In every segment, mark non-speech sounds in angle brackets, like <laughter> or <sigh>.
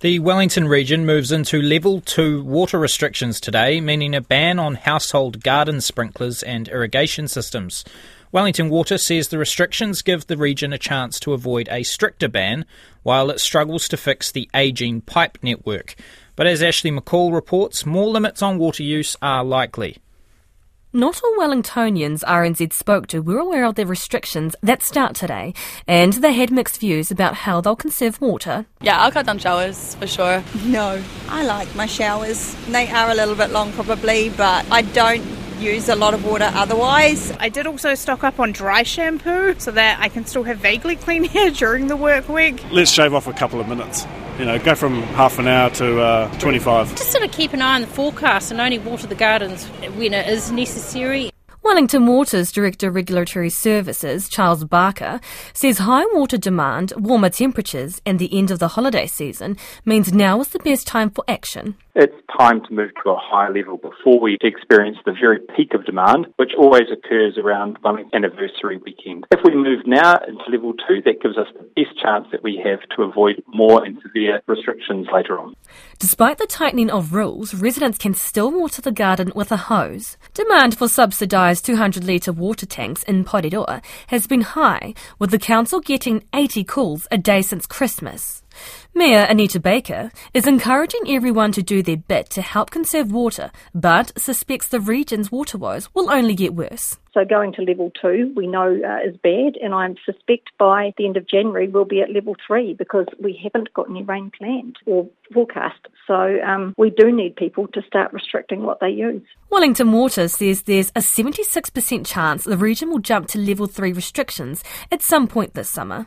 The Wellington region moves into level 2 water restrictions today, meaning a ban on household garden sprinklers and irrigation systems. Wellington Water says the restrictions give the region a chance to avoid a stricter ban while it struggles to fix the ageing pipe network. But as Ashleigh McCaull reports, more limits on water use are likely. Not all Wellingtonians RNZ spoke to were aware of the restrictions that start today, and they had mixed views about how they'll conserve water. Yeah, I'll cut down showers for sure. No, I like my showers. They are a little bit long, probably, but I don't use a lot of water otherwise. I did also stock up on dry shampoo so that I can still have vaguely clean <laughs> hair during the work week. Let's shave off a couple of minutes. You know, go from half an hour to uh, 25. Just sort of keep an eye on the forecast and only water the gardens when it is necessary. Wellington Water's Director of Regulatory Services, Charles Barker, says high water demand, warmer temperatures, and the end of the holiday season means now is the best time for action. It's time to move to a higher level before we experience the very peak of demand, which always occurs around Wellington anniversary weekend. If we move now into level two, that gives us the best chance that we have to avoid more and severe restrictions later on. Despite the tightening of rules, residents can still water the garden with a hose. Demand for subsidised 200 litre water tanks in Porirua has been high, with the council getting 80 calls a day since Christmas. Mayor Anita Baker is encouraging everyone to do their bit to help conserve water, but suspects the region's water woes will only get worse. So going to level two, we know uh, is bad, and I suspect by the end of January we'll be at level three because we haven't got any rain planned or forecast. So um, we do need people to start restricting what they use. Wellington Water says there's a 76% chance the region will jump to level three restrictions at some point this summer.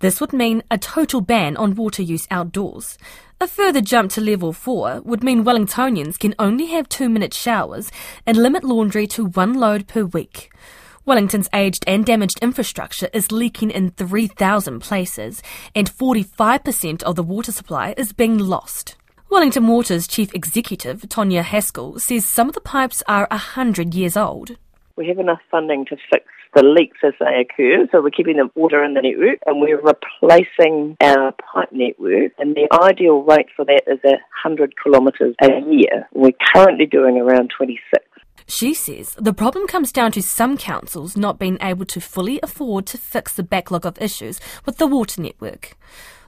This would mean a total ban on water use outdoors. A further jump to level 4 would mean Wellingtonians can only have two minute showers and limit laundry to one load per week. Wellington's aged and damaged infrastructure is leaking in 3,000 places, and 45% of the water supply is being lost. Wellington Water's chief executive, Tonia Haskell, says some of the pipes are 100 years old. We have enough funding to fix the leaks as they occur. So we're keeping the water in the network and we're replacing our pipe network. And the ideal rate for that is 100 kilometres a year. We're currently doing around 26. She says the problem comes down to some councils not being able to fully afford to fix the backlog of issues with the water network.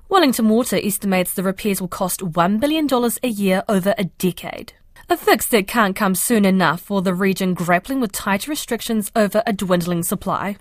Wellington Water estimates the repairs will cost $1 billion a year over a decade. A fix that can't come soon enough for the region grappling with tighter restrictions over a dwindling supply.